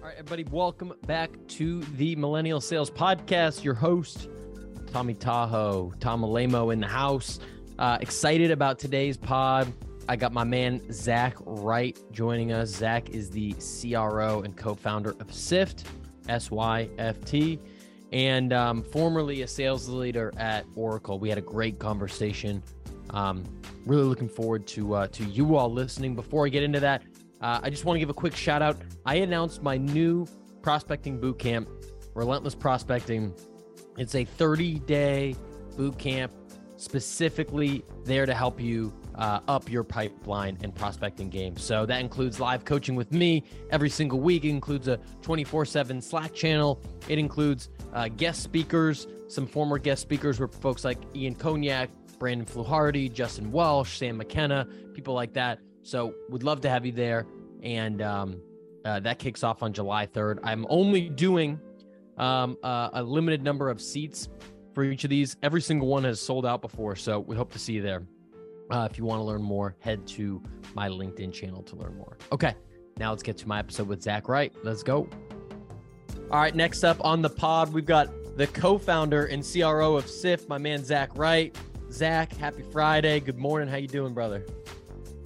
All right, everybody, welcome back to the Millennial Sales Podcast. Your host, Tommy Tahoe, Tom Alaimo in the house. Uh, excited about today's pod. I got my man Zach Wright joining us. Zach is the CRO and co-founder of Syft, S Y F T, and um, formerly a sales leader at Oracle. We had a great conversation. Um, really looking forward to uh, to you all listening. Before I get into that, uh, I just want to give a quick shout out. I announced my new prospecting boot camp, Relentless Prospecting. It's a 30 day boot camp specifically there to help you uh, up your pipeline and prospecting game. So that includes live coaching with me every single week. It includes a 24 7 Slack channel. It includes uh, guest speakers, some former guest speakers were folks like Ian Koniak, Brandon Fluharty, Justin Welsh, Sam McKenna, people like that. So we'd love to have you there. And um, uh, that kicks off on July 3rd. I'm only doing um, uh, a limited number of seats for each of these. Every single one has sold out before. So we hope to see you there. Uh, if you want to learn more, head to my LinkedIn channel to learn more. Okay, now let's get to my episode with Zach Wright. Let's go. All right, next up on the pod, we've got the co founder and CRO of Syft, my man Zach Wright. Zach, happy Friday. Good morning. How you doing, brother?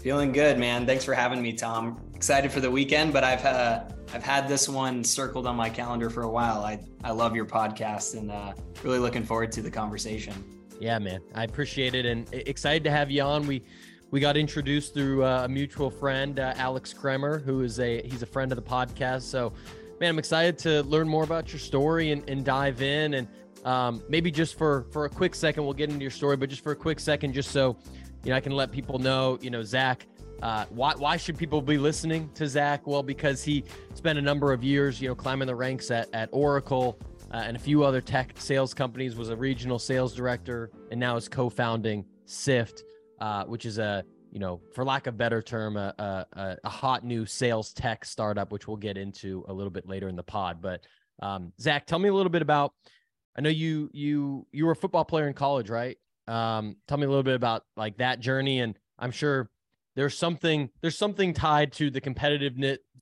Feeling good, man. Thanks for having me, Tom. Excited for the weekend, but I've uh, I've had this one circled on my calendar for a while. I I love your podcast and uh, really looking forward to the conversation. Yeah, man, I appreciate it and excited to have you on. We we got introduced through uh, a mutual friend, uh, Alex Kremer, who is a he's a friend of the podcast. So, man, I'm excited to learn more about your story and, and dive in and um, maybe just for for a quick second, we'll get into your story, but just for a quick second, just so you know, I can let people know, you know, Zach, uh, why, why should people be listening to Zach? Well, because he spent a number of years, you know, climbing the ranks at, at Oracle uh, and a few other tech sales companies, was a regional sales director, and now is co-founding Syft, uh, which is a, you know, for lack of better term, a, a, a, hot new sales tech startup, which we'll get into a little bit later in the pod. But um, Zach, tell me a little bit about. I know you you you were a football player in college, right? Um, tell me a little bit about like that journey, and I'm sure there's something there's something tied to the competitive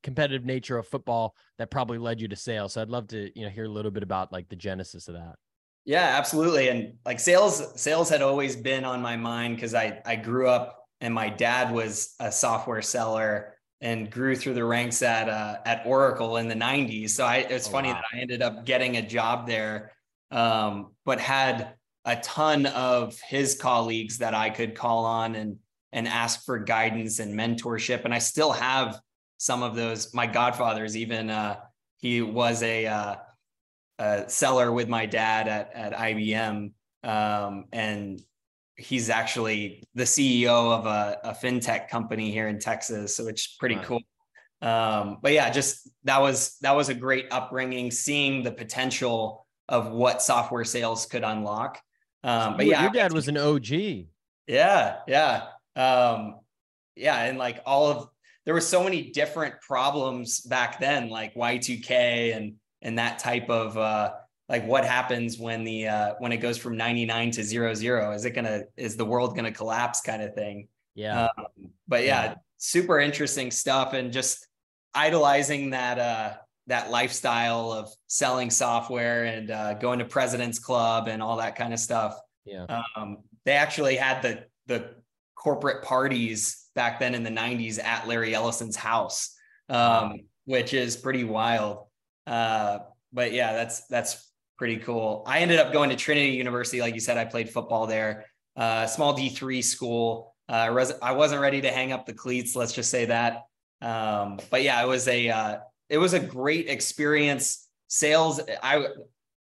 competitive nature of football that probably led you to sales. So I'd love to you know hear a little bit about like the genesis of that. Yeah, absolutely. And like sales, sales had always been on my mind because I I grew up and my dad was a software seller and grew through the ranks at uh, at Oracle in the 90s. So I, it's oh, funny wow. that I ended up getting a job there, um, but had a ton of his colleagues that I could call on and and ask for guidance and mentorship. And I still have some of those. My godfathers, even uh, he was a, uh, a, seller with my dad at at IBM, um, and he's actually the CEO of a, a, fintech company here in Texas, so it's pretty wow. cool. Um, but yeah, just that was that was a great upbringing, seeing the potential of what software sales could unlock. Um, but yeah, your dad was an OG. Yeah, yeah, um, yeah, and like all of there were so many different problems back then, like Y2K and and that type of uh, like what happens when the uh, when it goes from 99 to zero zero? Is it gonna is the world gonna collapse kind of thing? Yeah. Um, but yeah, yeah, super interesting stuff and just idolizing that uh that lifestyle of selling software and uh, going to President's Club and all that kind of stuff. Yeah. Um, they actually had the the corporate parties back then in the 90s at Larry Ellison's house, um, which is pretty wild. Uh, but yeah, that's that's pretty cool. I ended up going to Trinity University, like you said. I played football there, uh, small D three school. Uh, I wasn't ready to hang up the cleats. Let's just say that. Um, but yeah, it was a uh, it was a great experience. Sales, I,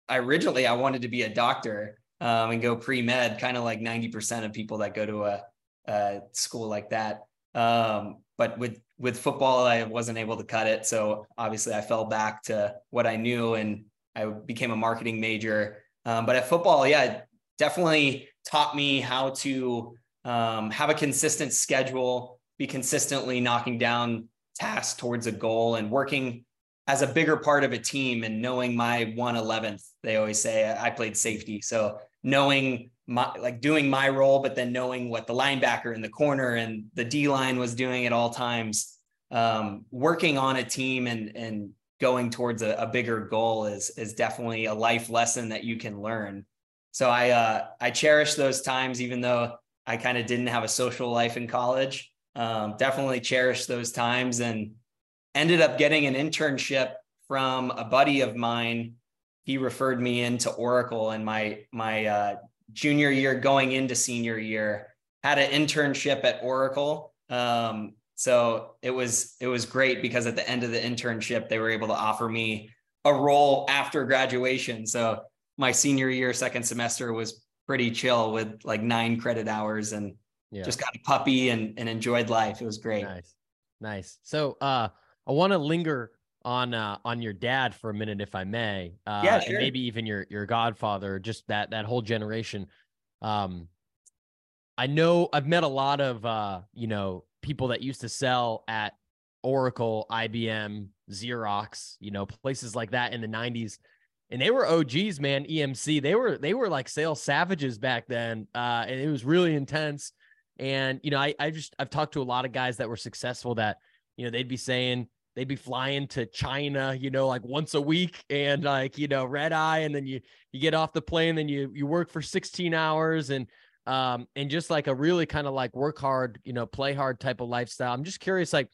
I originally I wanted to be a doctor um, and go pre med, kind of like ninety percent of people that go to a, a school like that. Um, but with with football, I wasn't able to cut it, so obviously I fell back to what I knew, and I became a marketing major. Um, but at football, yeah, definitely taught me how to um, have a consistent schedule, be consistently knocking down task towards a goal and working as a bigger part of a team and knowing my 111th they always say i played safety so knowing my like doing my role but then knowing what the linebacker in the corner and the d line was doing at all times um, working on a team and and going towards a, a bigger goal is is definitely a life lesson that you can learn. So I uh, I cherish those times, even though I kind of didn't have a social life in college. Um, definitely cherished those times and ended up getting an internship from a buddy of mine. He referred me into Oracle in my my uh, junior year, going into senior year. Had an internship at Oracle. Um, so it was it was great because at the end of the internship, they were able to offer me a role after graduation. So my senior year, second semester was pretty chill with like nine credit hours and yeah. just got a puppy and, and enjoyed life. It was great. Nice. Nice. So uh I want to linger on uh on your dad for a minute, if I may. Uh yeah, sure. and maybe even your your godfather, just that that whole generation. Um I know I've met a lot of uh, you know, people that used to sell at Oracle, IBM, Xerox, you know, places like that in the 90s. And they were OGs, man, EMC. They were they were like sales savages back then. Uh, and it was really intense. And you know, I I just I've talked to a lot of guys that were successful that, you know, they'd be saying they'd be flying to China, you know, like once a week and like, you know, red eye. And then you you get off the plane, then you you work for 16 hours and um, and just like a really kind of like work hard, you know, play hard type of lifestyle. I'm just curious, like,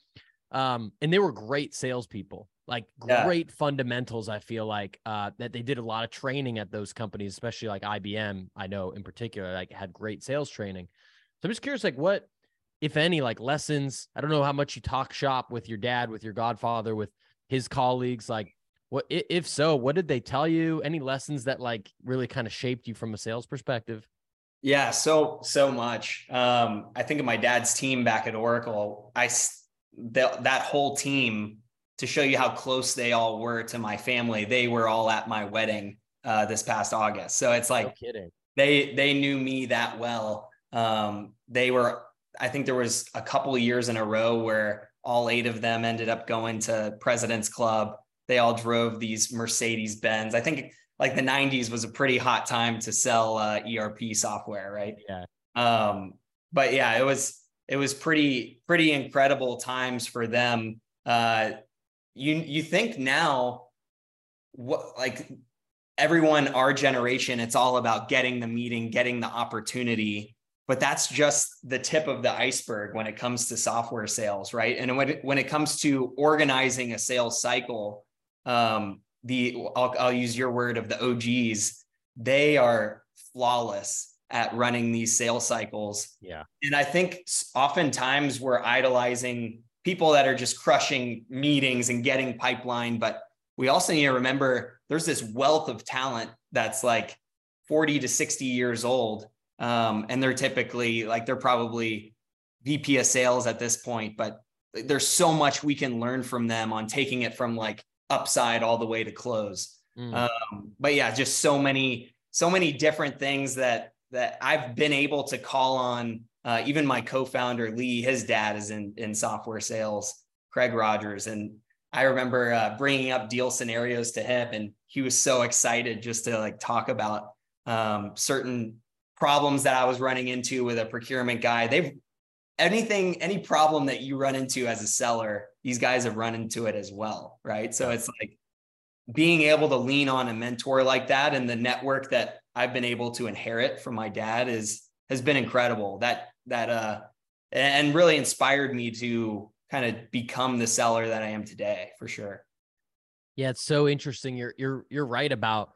um, and they were great salespeople, like great yeah. fundamentals. I feel like uh, that they did a lot of training at those companies, especially like IBM. I know in particular, like had great sales training. So I'm just curious, like, what, if any, like lessons? I don't know how much you talk shop with your dad, with your godfather, with his colleagues, like. What if so? What did they tell you? Any lessons that like really kind of shaped you from a sales perspective? Yeah, so so much. Um, I think of my dad's team back at Oracle. I that that whole team to show you how close they all were to my family. They were all at my wedding uh, this past August. So it's like no they they knew me that well. Um, they were. I think there was a couple of years in a row where all eight of them ended up going to President's Club. They all drove these Mercedes Benz. I think like the 90s was a pretty hot time to sell uh, ERP software, right? Yeah. Um, but yeah, it was it was pretty pretty incredible times for them. Uh, you you think now what like everyone our generation it's all about getting the meeting getting the opportunity but that's just the tip of the iceberg when it comes to software sales right and when it, when it comes to organizing a sales cycle um, the I'll, I'll use your word of the OGs, they are flawless at running these sales cycles. Yeah. And I think oftentimes we're idolizing people that are just crushing meetings and getting pipeline, but we also need to remember there's this wealth of talent that's like 40 to 60 years old. Um, and they're typically like they're probably VP of sales at this point, but there's so much we can learn from them on taking it from like upside all the way to close. Mm. Um, but yeah, just so many, so many different things that that I've been able to call on. Uh, even my co-founder Lee, his dad is in in software sales, Craig Rogers, and I remember uh, bringing up deal scenarios to him, and he was so excited just to like talk about um, certain problems that I was running into with a procurement guy. They've anything, any problem that you run into as a seller, these guys have run into it as well. Right. So it's like being able to lean on a mentor like that and the network that I've been able to inherit from my dad is has been incredible. That that uh and really inspired me to kind of become the seller that I am today for sure. Yeah, it's so interesting. You're you're you're right about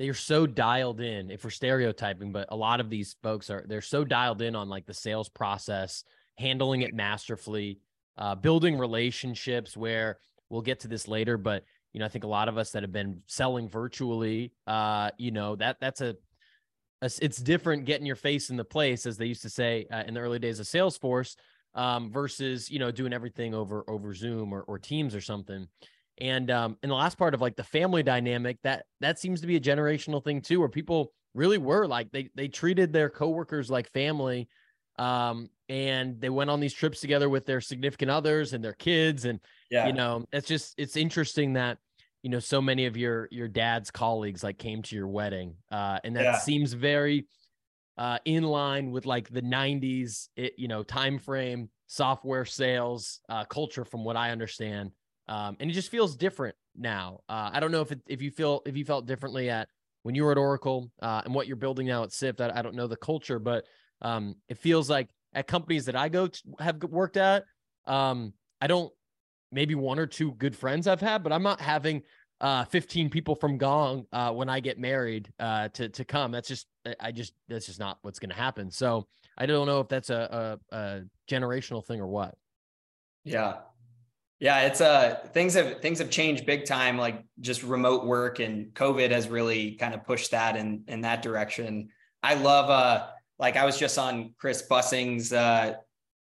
they're so dialed in if we're stereotyping but a lot of these folks are they're so dialed in on like the sales process handling it masterfully uh, building relationships where we'll get to this later but you know i think a lot of us that have been selling virtually uh you know that that's a, a it's different getting your face in the place as they used to say uh, in the early days of salesforce um versus you know doing everything over over zoom or, or teams or something and um, in the last part of like the family dynamic, that that seems to be a generational thing too, where people really were like they they treated their coworkers like family, um, and they went on these trips together with their significant others and their kids, and yeah. you know, it's just it's interesting that you know so many of your your dad's colleagues like came to your wedding, uh, and that yeah. seems very uh, in line with like the '90s, it, you know, time frame software sales uh, culture, from what I understand. Um, and it just feels different now. Uh, I don't know if it, if you feel if you felt differently at when you were at Oracle uh, and what you're building now at Syft. I, I don't know the culture, but um, it feels like at companies that I go to, have worked at, um, I don't maybe one or two good friends I've had, but I'm not having uh, 15 people from Gong uh, when I get married uh, to to come. That's just I just that's just not what's going to happen. So I don't know if that's a, a, a generational thing or what. Yeah, yeah, it's uh things have things have changed big time. Like just remote work and COVID has really kind of pushed that in in that direction. I love uh like I was just on Chris Bussing's uh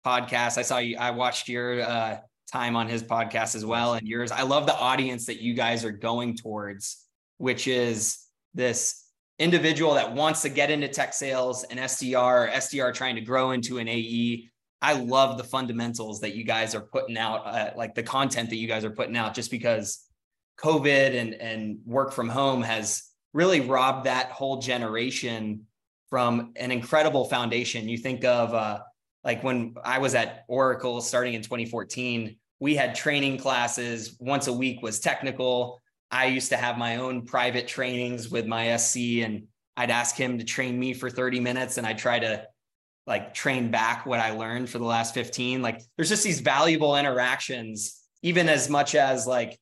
podcast. I saw you. I watched your uh time on his podcast as well and yours. I love the audience that you guys are going towards, which is this individual that wants to get into tech sales, an SDR, SDR trying to grow into an AE. I love the fundamentals that you guys are putting out, uh, like the content that you guys are putting out, just because COVID and, and work from home has really robbed that whole generation from an incredible foundation. You think of uh, like when I was at Oracle starting in 2014, we had training classes once a week was technical. I used to have my own private trainings with my SC and I'd ask him to train me for 30 minutes and I'd try to like train back what I learned for the last 15. Like there's just these valuable interactions, even as much as like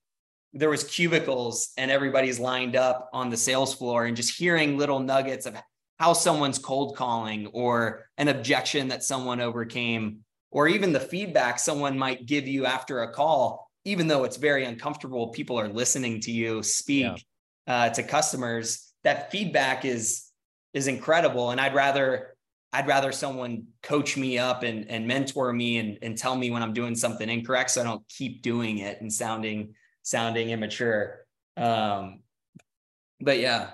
there was cubicles and everybody's lined up on the sales floor and just hearing little nuggets of how someone's cold calling or an objection that someone overcame or even the feedback someone might give you after a call even though it's very uncomfortable people are listening to you speak yeah. uh, to customers that feedback is is incredible and i'd rather i'd rather someone coach me up and, and mentor me and, and tell me when i'm doing something incorrect so i don't keep doing it and sounding sounding immature um but yeah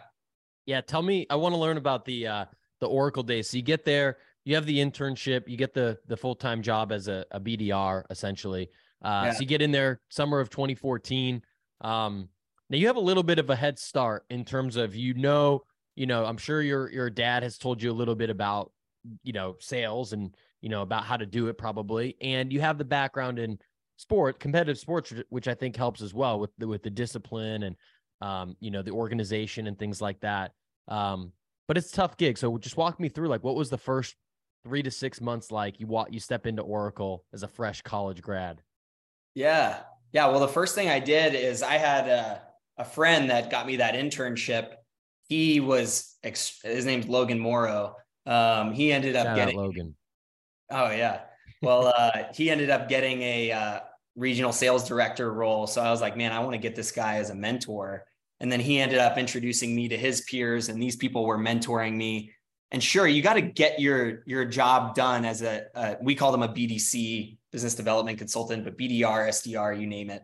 yeah, tell me. I want to learn about the uh, the Oracle days. So you get there, you have the internship, you get the the full time job as a, a BDR essentially. Uh, yeah. So you get in there summer of 2014. Um, now you have a little bit of a head start in terms of you know, you know, I'm sure your your dad has told you a little bit about you know sales and you know about how to do it probably, and you have the background in sport, competitive sports, which I think helps as well with the, with the discipline and um, you know, the organization and things like that. Um, but it's tough gig. So just walk me through like what was the first three to six months like you walk you step into Oracle as a fresh college grad? Yeah. Yeah. Well, the first thing I did is I had a, a friend that got me that internship. He was his name's Logan Morrow. Um, he ended up Shout getting Logan. Oh yeah. Well, uh, he ended up getting a uh, regional sales director role. So I was like, man, I want to get this guy as a mentor. And then he ended up introducing me to his peers, and these people were mentoring me. And sure, you got to get your your job done as a, a, we call them a BDC, business development consultant, but BDR, SDR, you name it.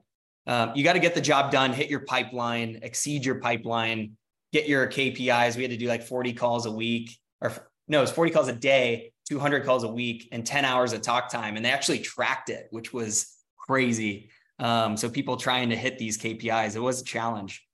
Um, you got to get the job done, hit your pipeline, exceed your pipeline, get your KPIs. We had to do like 40 calls a week, or no, it was 40 calls a day, 200 calls a week, and 10 hours of talk time. And they actually tracked it, which was crazy. Um, so people trying to hit these KPIs, it was a challenge.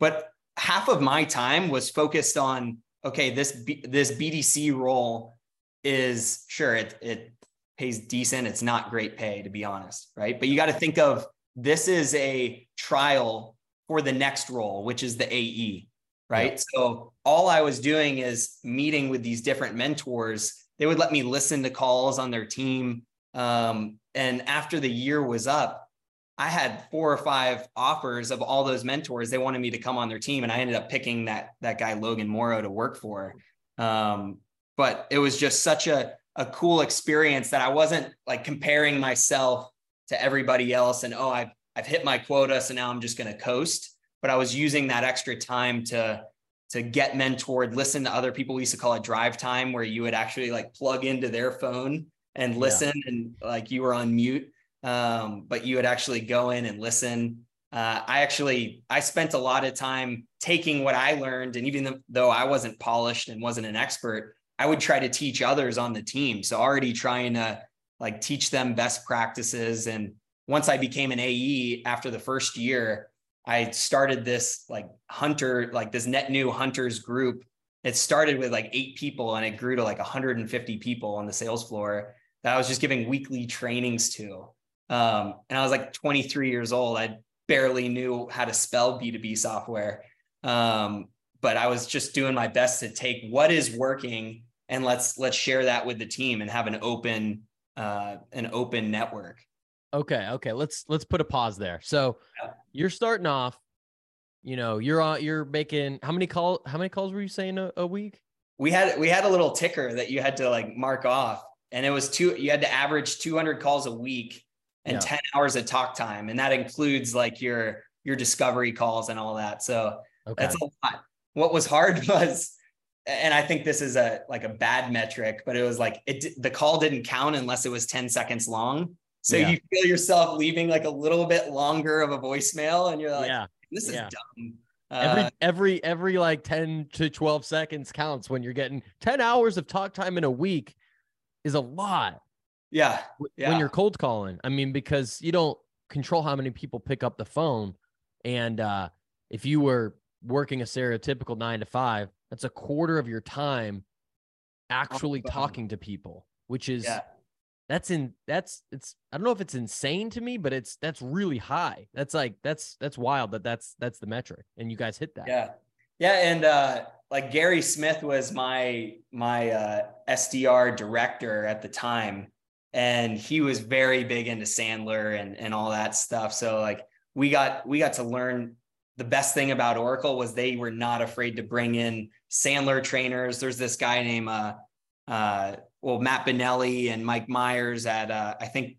But half of my time was focused on okay, this B, this BDC role is sure it it pays decent. It's not great pay to be honest, right? But you got to think of this is a trial for the next role, which is the AE, right? Yep. So all I was doing is meeting with these different mentors. They would let me listen to calls on their team. Um, and after the year was up, I had four or five offers of all those mentors. They wanted me to come on their team, and I ended up picking that that guy Logan Morrow to work for. Um, but it was just such a a cool experience that I wasn't like comparing myself to everybody else and oh I've I've hit my quota, so now I'm just going to coast. But I was using that extra time to to get mentored, listen to other people. We used to call it drive time, where you would actually like plug into their phone and listen, yeah. and like you were on mute um, but you would actually go in and listen. Uh, I actually I spent a lot of time taking what I learned, and even though I wasn't polished and wasn't an expert, I would try to teach others on the team. So already trying to like teach them best practices. And once I became an AE after the first year, I started this like hunter, like this net new hunters group. It started with like eight people and it grew to like 150 people on the sales floor that I was just giving weekly trainings to. Um, and I was like 23 years old. I barely knew how to spell B2B software. Um, but I was just doing my best to take what is working and let's let's share that with the team and have an open uh, an open network. Okay, okay. Let's let's put a pause there. So Yeah. you're starting off, you know, you're on you're making how many call how many calls were you saying a, a week? We had we had a little ticker that you had to like mark off, and it was two. You had to average 200 calls a week and Yeah. 10 hours of talk time, and that includes like your your discovery calls and all that. So Okay. That's a lot. What was hard was, and I think this is a like a bad metric, but it was like it the call didn't count unless it was 10 seconds long. So Yeah. you feel yourself leaving like a little bit longer of a voicemail, and you're like, yeah. this is yeah. dumb. Every Uh, every every like 10 to 12 seconds counts when you're getting 10 hours of talk time in a week is a lot yeah, Yeah. when you're cold calling. I mean, because you don't control how many people pick up the phone. And uh, if you were working a stereotypical nine to five, that's a quarter of your time actually talking to people, which is yeah, that's in that's it's I don't know if it's insane to me, but it's that's really high. That's like that's that's wild that that's that's the metric, and you guys hit that. yeah, yeah. And uh, like Gary Smith was my my uh, SDR director at the time, and he was very big into Sandler and and all that stuff. So like we got we got to learn the best thing about Oracle was they were not afraid to bring in Sandler trainers. There's this guy named uh uh well Matt Benelli and Mike Myers at uh I think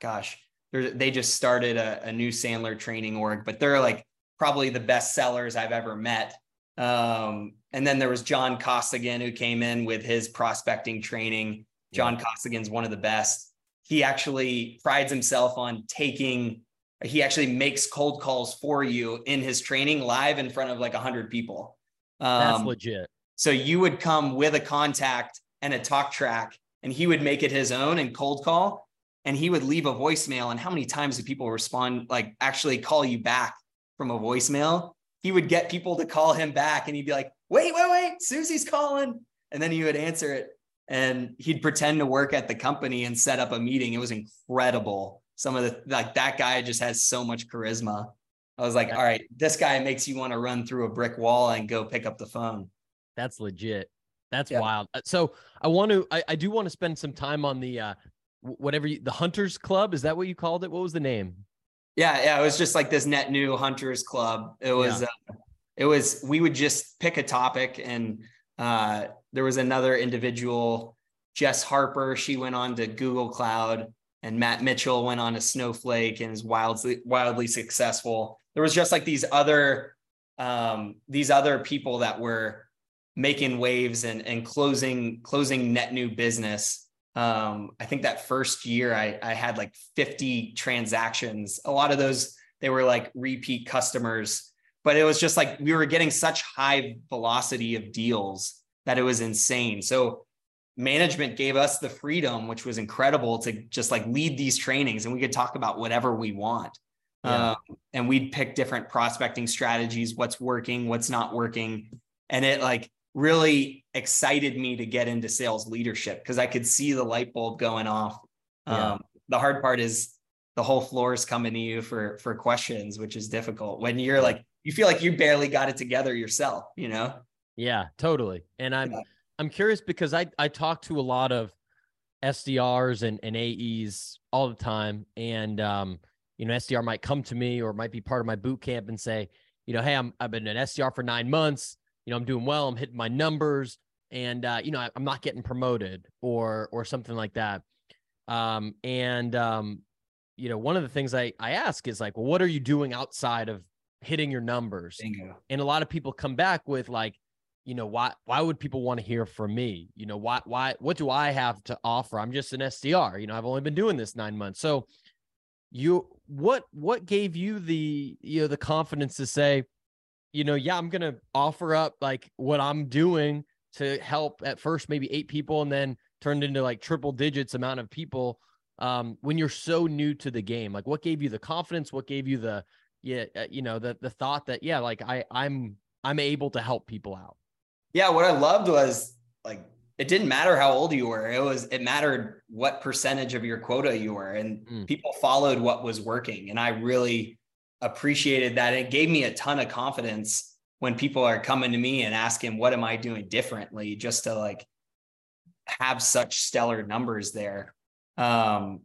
gosh they're, just started a, a new Sandler training org, but they're like probably the best sellers I've ever met. Um, and then there was John Costigan who came in with his prospecting training. John Costigan's one of the best. He actually prides himself on taking he actually makes cold calls for you in his training live in front of like 100 people That's um, legit. so you would come with a contact and a talk track and he would make it his own and cold call and he would leave a voicemail. And how many times do people respond like actually call you back from a voicemail? He would get people to call him back and he'd be like wait wait wait susie's calling. And then he would answer it and he'd pretend to work at the company and set up a meeting. It was incredible. Some of the like that guy just has so much charisma. I was like all right this guy makes you want to run through a brick wall and go pick up the phone. That's legit. That's Yeah. wild. Uh, So I want to, I, I do want to spend some time on the, uh, whatever you, the Hunters Club. Is that what you called it? What was the name? Yeah, yeah, it was just like this net new hunters club. It was, uh, it was. We would just pick a topic, and uh, there was another individual, Jess Harper. She went on to Google Cloud, and Matt Mitchell went on to Snowflake and is wildly wildly successful. There was just like these other, um, these other people that were making waves and and closing closing net new business um, I think that first year I, I had like 50 transactions. A lot of those, they were like repeat customers, but it was just like we were getting such high velocity of deals that it was insane. So management gave us the freedom, which was incredible to just like lead these trainings and we could talk about whatever we want. Yeah. Um, and we'd pick different prospecting strategies, what's working, what's not working. And it like really excited me to get into sales leadership because I could see the light bulb going off. Yeah. Um, the hard part is the whole floor is coming to you for for questions, which is difficult when you're like you feel like you barely got it together yourself, you know? Yeah, totally. And I'm, Yeah. I'm curious because I, I talk to a lot of SDRs and, and AEs all the time. And, um, you know, SDR might come to me or might be part of my boot camp and say, you know, Hey, I'm, I've been an SDR for nine months. You know, I'm doing well. I'm hitting my numbers and, uh, you know, I, I'm not getting promoted or, or something like that. Um, and, um, you know, one of the things I, I ask is like, well, what are you doing outside of hitting your numbers? Bingo. and a lot of people come back with like you know why why would people want to hear from me you know why why what do i have to offer i'm just an sdr you know i've only been doing this nine months so you what what gave you the you know the confidence to say you know yeah i'm gonna offer up like what i'm doing to help at first maybe eight people and then turned into like triple digits amount of people um when you're so new to the game like what gave you the confidence what gave you the yeah uh, you know the the thought that yeah like i i'm i'm able to help people out Yeah, what I loved was like it didn't matter how old you were. It was it mattered what percentage of your quota you were, and mm. people followed what was working. And I really appreciated that. It gave me a ton of confidence when people are coming to me and asking, "What am I doing differently?" Just to like have such stellar numbers there. Um,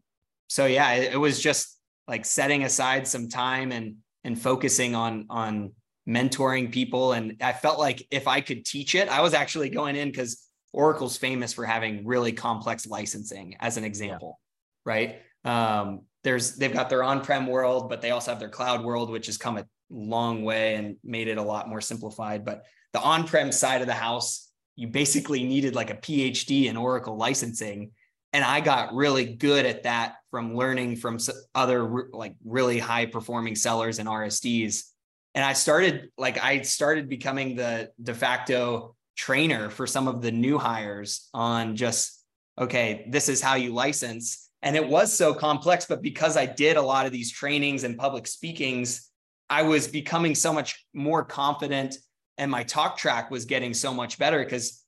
so yeah, it, it was just like setting aside some time and and focusing on on mentoring people. And I felt like if I could teach it, I was actually going in because Oracle's famous for having really complex licensing, as an example, yeah. right? Um, there's they've got their on-prem world, but they also have their cloud world, which has come a long way and made it a lot more simplified. But the on-prem side of the house, you basically needed like a PhD in Oracle licensing. And I got really good at that from learning from other like really high performing sellers and RSDs and I started like I started becoming the de facto trainer for some of the new hires on just okay, this is how you license. And it was so complex, but because I did a lot of these trainings and public speakings, I was becoming so much more confident and my talk track was getting so much better because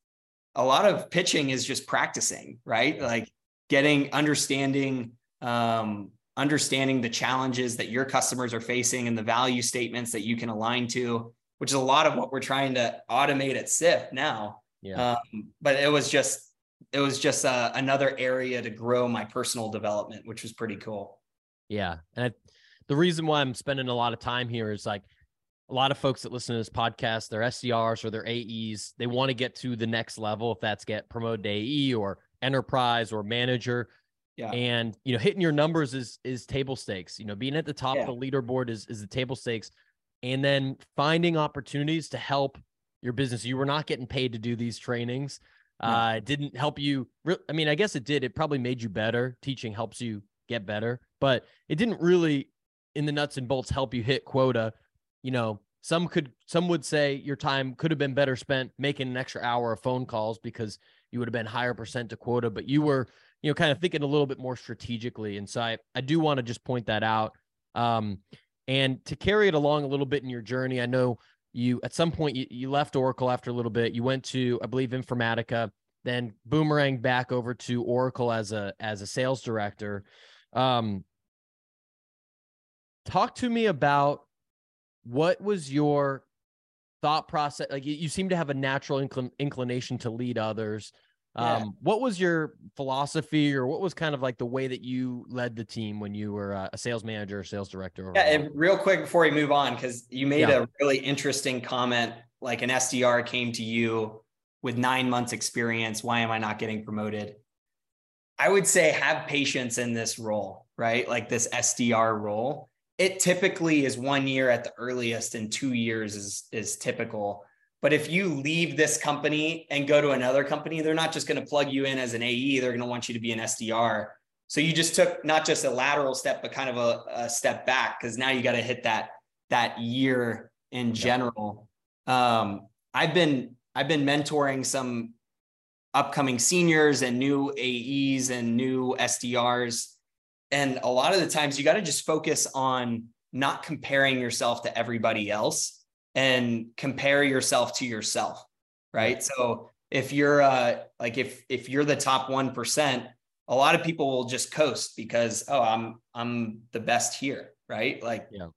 a lot of pitching is just practicing, right? Like getting understanding um, understanding the challenges that your customers are facing and the value statements that you can align to, which is a lot of what we're trying to automate at Syft now. Yeah. Um, but it was just it was just uh, another area to grow my personal development, which was pretty cool. Yeah, and I, the reason why I'm spending a lot of time here is like a lot of folks that listen to this podcast, they're SDRs or they're AEs. They want to get to the next level, if that's get promoted to AE or enterprise or manager. Yeah. And you know, hitting your numbers is is table stakes. You know, being at the top yeah. of the leaderboard is is the table stakes. And then finding opportunities to help your business. You were not getting paid to do these trainings. Uh, it didn't help you. Re- I mean, I guess it did. It probably made you better. Teaching helps you get better, but it didn't really, in the nuts and bolts, help you hit quota. You know, some could, some would say your time could have been better spent making an extra hour of phone calls because you would have been higher percent to quota, but you were you know, kind of thinking a little bit more strategically. And so I, I do want to just point that out. Um, and to carry it along a little bit in your journey, I know you at some point you, you left Oracle after a little bit. You went to, I believe, Informatica, then boomerang back over to Oracle as a as a sales director. Um, talk to me about what was your thought process like you, you seem to have a natural inclin- inclination to lead others yeah. Um, what was your philosophy, or what was kind of like the way that you led the team when you were a sales manager or sales director? Yeah, and real quick before we move on, because you made yeah. a really interesting comment. Like an SDR came to you with nine months experience. Why am I not getting promoted? I would say have patience in this role, right? Like this SDR role. It typically is one year at the earliest, and two years is is typical but if you leave this company and go to another company, they're not just going to plug you in as an AE, they're going to want you to be an SDR. So you just took not just a lateral step, but kind of a, a step back because now you got to hit that that year in general. Um, I've been I've been mentoring some upcoming seniors and new AEs and new SDRs. And a lot of the times you got to just focus on not comparing yourself to everybody else and compare yourself to yourself right? So if you're uh like if if you're the top 1% a lot of people will just coast because oh i'm i'm the best here right? Like yeah.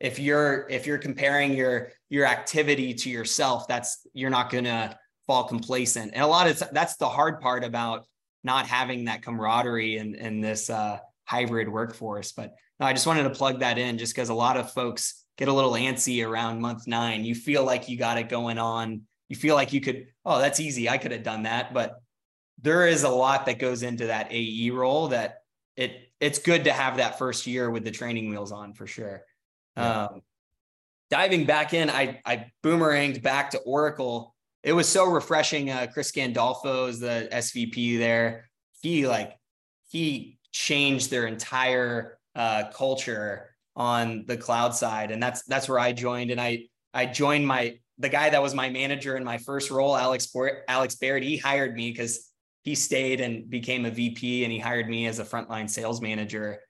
if you're if you're comparing your your activity to yourself that's you're not gonna fall complacent. And a lot of that's the hard part about not having that camaraderie in in this uh hybrid workforce. But no, i just wanted to plug that in just because a lot of folks get a little antsy around month nine. You feel like you got it going on. You feel like you could, oh, that's easy. I could have done that. But there is a lot that goes into that AE role that it it's good to have that first year with the training wheels on for sure. Yeah. Um, diving back in, I I boomeranged back to Oracle. It was so refreshing. Uh, Chris Gandolfo is the SVP there. He like he changed their entire uh, culture on the cloud side. And that's that's where i joined. And i i joined my the guy that was my manager in my first role alex alex baird he hired me because he stayed and became a vp and he hired me as a frontline sales manager.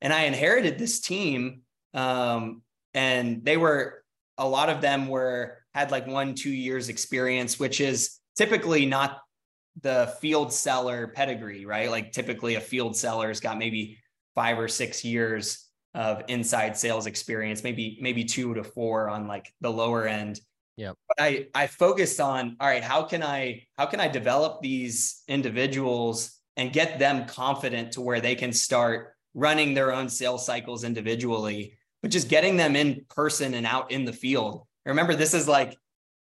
And i inherited this team um, and they were a lot of them were had like one two years experience which is typically not the field seller pedigree, right? Like typically a field seller's got maybe five or six years of inside sales experience, maybe maybe two to four on like the lower end. Yeah. But I I focused on all right, how can I how can I develop these individuals and get them confident to where they can start running their own sales cycles individually, but just getting them in person and out in the field. Remember, this is like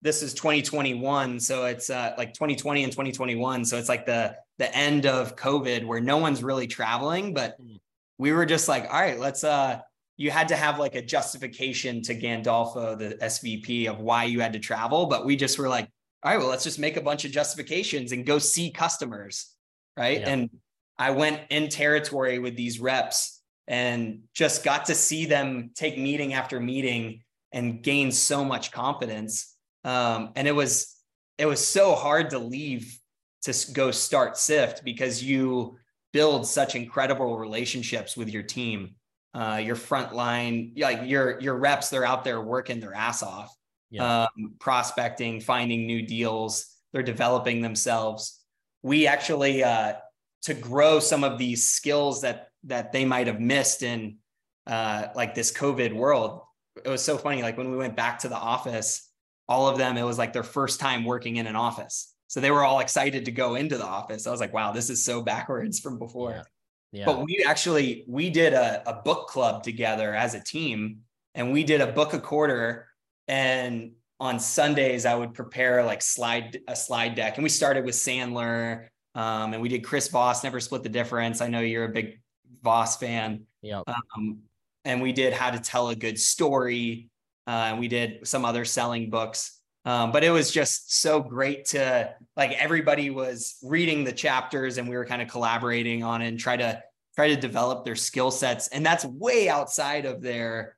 this is 2021 so it's uh, like 2020 and 2021 so it's like the the end of covid where no one's really traveling but hmm. We were just like all right let's uh you had to have like a justification to gandolfo the svp of why you had to travel but we just were like all right well let's just make a bunch of justifications and go see customers right yeah. and i went in territory with these reps and just got to see them take meeting after meeting and gain so much confidence um, and it was it was so hard to leave to go start Syft because you build such incredible relationships with your team, uh, your front line, like your your reps. They're out there working their ass off, yeah. um, prospecting, finding new deals. They're developing themselves. We actually uh, to grow some of these skills that that they might have missed in uh, like this COVID world. It was so funny. Like when we went back to the office, all of them, it was like their first time working in an office. So they were all excited to go into the office. I was like, wow, this is so backwards from before. Yeah. Yeah. But we actually we did a, a book club together as a team, and we did a book a quarter. And on Sundays, I would prepare like slide a slide deck, and we started with Sandler, um, and we did Chris Voss, never split the difference. I know you're a big Voss fan. Yeah. Um, and we did how to tell a good story uh, and we did some other selling books. Um, but it was just so great to like everybody was reading the chapters and we were kind of collaborating on it and try to try to develop their skill sets. And that's way outside of their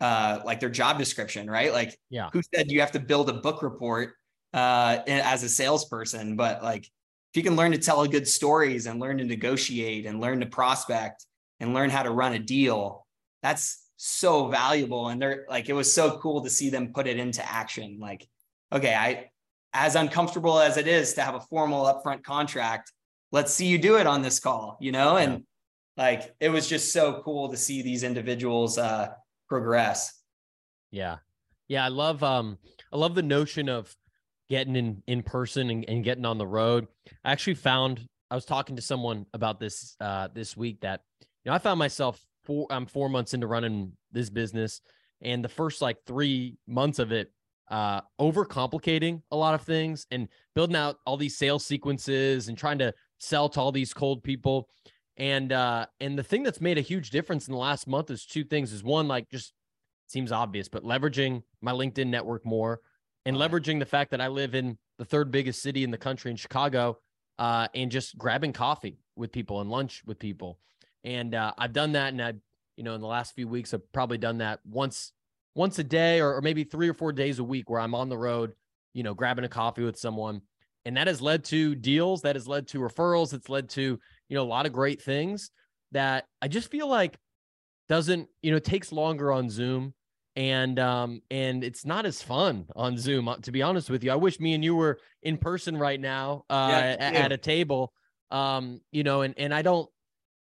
uh, like their job description, right? Like, yeah, who said you have to build a book report uh, as a salesperson? But like, if you can learn to tell good stories and learn to negotiate and learn to prospect and learn how to run a deal, that's so valuable and they're like it was so cool to see them put it into action like okay i as uncomfortable as it is to have a formal upfront contract let's see you do it on this call you know? And yeah. like it was just so cool to see these individuals uh progress. Yeah. Yeah i love um i love the notion of getting in in person and, and getting on the road. I actually found i was talking to someone about this uh this week that you know i found myself four I'm four months into running this business, and the first like three months of it, uh, overcomplicating a lot of things and building out all these sales sequences and trying to sell to all these cold people. And uh, and the thing that's made a huge difference in the last month is two things. Is one like just seems obvious, but leveraging my LinkedIn network more and leveraging the fact that I live in the third biggest city in the country in Chicago, uh, and just grabbing coffee with people and lunch with people and uh, I've done that, and I, you know, in the last few weeks, I've probably done that once, once a day, or, or maybe three or four days a week, where I'm on the road, you know, grabbing a coffee with someone, and that has led to deals, that has led to referrals, it's led to you know a lot of great things that I just feel like doesn't, you know, takes longer on Zoom. And um and it's not as fun on zoom uh, to be honest with you. I wish me and you were in person right now uh yeah, yeah. at a table. Um you know and and i don't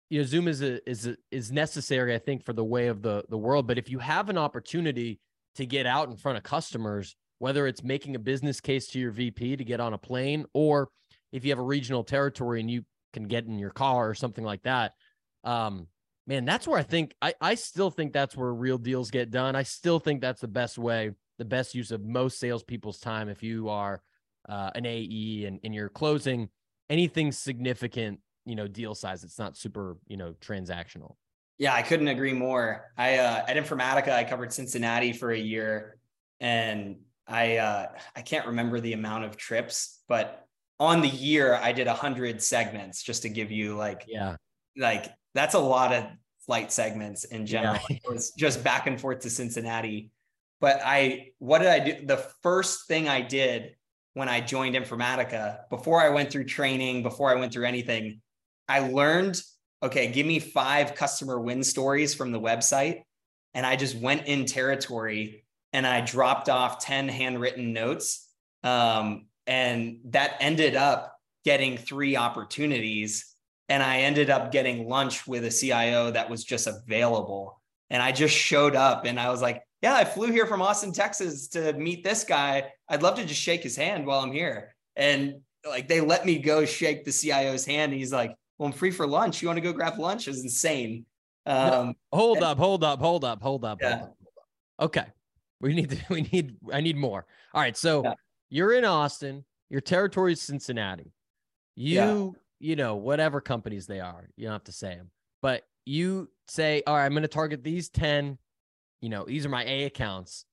you know zoom is a, is a, is necessary i think for the way of the the world. But if you have an opportunity to get out in front of customers whether it's making a business case to your vp to get on a plane or if you have a regional territory and you can get in your car or something like that um man that's where i think i i still think that's where real deals get done. I still think that's the best way the best use of most salespeople's time if you are uh, an ae and, and you're closing anything significant you know deal size it's not super you know transactional. Yeah i couldn't agree more. I uh, at informatica i covered cincinnati for a year and i uh, i can't remember the amount of trips but on the year i did 100 segments just to give you like yeah. like that's a lot of flight segments in general. Yeah. it was just back and forth to cincinnati. But i what did i do? The first thing i did when i joined informatica before i went through training before i went through anything I learned, okay, give me five customer win stories from the website. And I just went in territory and I dropped off 10 handwritten notes. Um, and that ended up getting three opportunities. And I ended up getting lunch with a CIO that was just available. And I just showed up and I was like, yeah, I flew here from Austin, Texas to meet this guy. I'd love to just shake his hand while I'm here. And like they let me go shake the CIO's hand. And he's like, well, I'm free for lunch. You want to go grab lunch? It was insane. Um, hold and, up, hold up, hold up, hold up, yeah. hold up. Okay. We need to, we need, I need more. All right. So yeah. you're in Austin, your territory is Cincinnati. You, yeah. you know, whatever companies they are, you don't have to say them, but you say, all right, I'm going to target these 10, you know, these are my A accounts.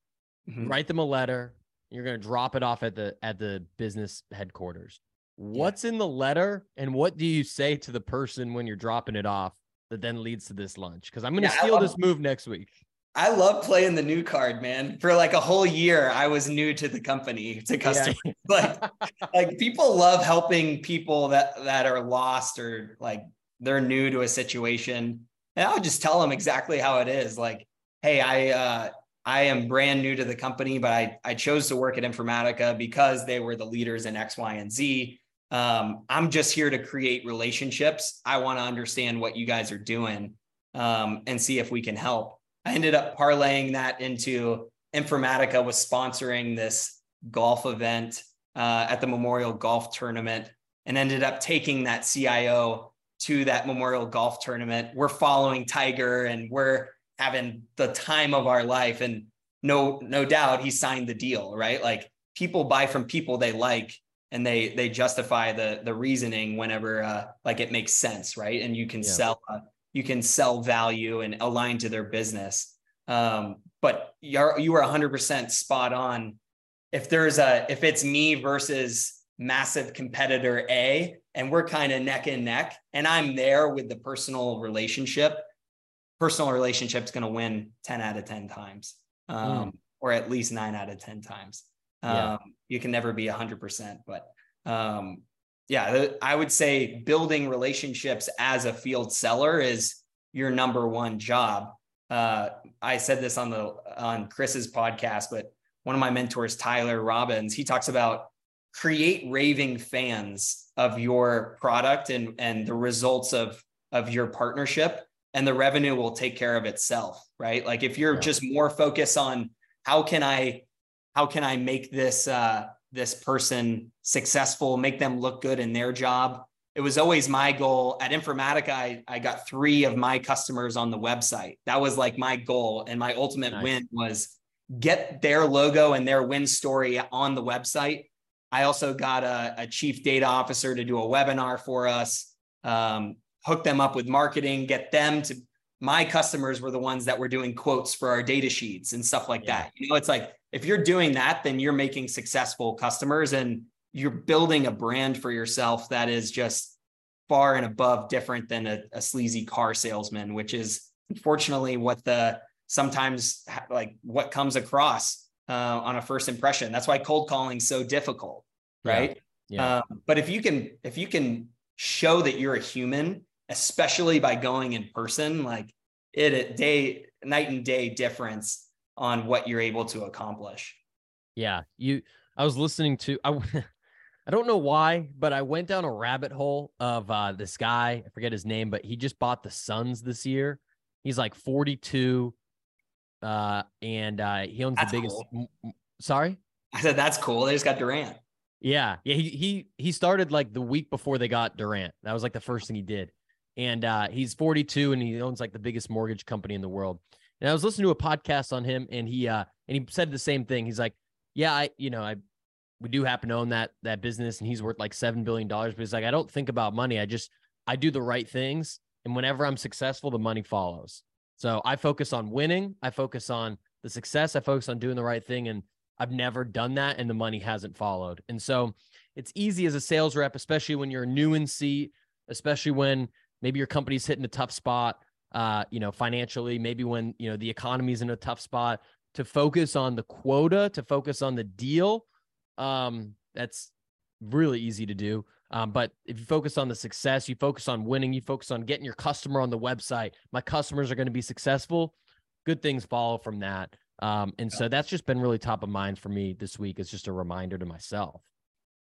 Mm-hmm. Write them a letter. You're going to drop it off at the, at the business headquarters. What's yeah. in the letter and what do you say to the person when you're dropping it off that then leads to this lunch? Because I'm going to yeah, steal love, this move next week. I love playing the new card, man. For like a whole year, I was new to the company, to customers. Yeah. like, like people love helping people that that are lost or like they're new to a situation. And I'll just tell them exactly how it is. Like, hey, I uh, I am brand new to the company, but I I chose to work at Informatica because they were the leaders in X, Y, and Z. Um, I'm just here to create relationships. I want to understand what you guys are doing um, and see if we can help. I ended up parlaying that into Informatica was sponsoring this golf event uh, at the Memorial Golf Tournament and ended up taking that CIO to that Memorial Golf Tournament. We're following Tiger and we're having the time of our life. And no, no doubt he signed the deal, right? Like people buy from people they like and they they justify the the reasoning whenever uh, like it makes sense, right? And you can yeah. sell uh, you can sell value and align to their business. Um, but you're you are 100% spot on. If there's a if it's me versus massive competitor A, and we're kind of neck and neck, and I'm there with the personal relationship, personal relationship's going to win 10 out of 10 times, um, mm. or at least nine out of 10 times. Yeah. Um, you can never be 100%, but um, yeah, I would say building relationships as a field seller is your number one job. Uh, I said this on the on Chris's podcast, but one of my mentors, Tyler Robbins, he talks about create raving fans of your product and and the results of of your partnership and the revenue will take care of itself right like if you're yeah. just more focused on how can i how can i make this uh this person successful make them look good in their job it was always my goal at informatica I, I got three of my customers on the website that was like my goal and my ultimate nice. win was get their logo and their win story on the website I also got a, a, chief data officer to do a webinar for us, um, hook them up with marketing, get them to. My customers were the ones that were doing quotes for our data sheets and stuff like yeah. that. You know, it's like if you're doing that, then you're making successful customers and you're building a brand for yourself that is just far and above different than a, a sleazy car salesman, which is unfortunately what the sometimes like what comes across uh, on a first impression. That's why cold calling is so difficult, right? Yeah. yeah. Um, but if you can, if you can show that you're a human, especially by going in person, like it a day, night and day difference on what you're able to accomplish. Yeah, you. I was listening to. I, I don't know why, but I went down a rabbit hole of uh, this guy. I forget his name, but he just bought the Suns this year. He's like 42 uh, and uh, he owns that's the biggest. Cool. Sorry, I said that's cool. They just got Durant. Yeah, yeah. He he he started like the week before they got Durant. That was like the first thing he did, and uh, he's 42 and he owns like the biggest mortgage company in the world. And I was listening to a podcast on him, and he uh and he said the same thing. He's like, yeah, I you know I we do happen to own that that business, and he's worth like seven billion dollars. But he's like, I don't think about money. I just I do the right things, and whenever I'm successful, the money follows. So I focus on winning. I focus on the success. I focus on doing the right thing. And I've never done that and the money hasn't followed. And so it's easy as a sales rep, especially when you're new in seat, especially when maybe your company's hitting a tough spot, uh, you know, financially, maybe when, you know, the economy's in a tough spot to focus on the quota, to focus on the deal. Um, that's really easy to do. Um, but if you focus on the success, you focus on winning, you focus on getting your customer on the website. My customers are going to be successful. Good things follow from that. Um, and so that's just been really top of mind for me this week. It's just a reminder to myself.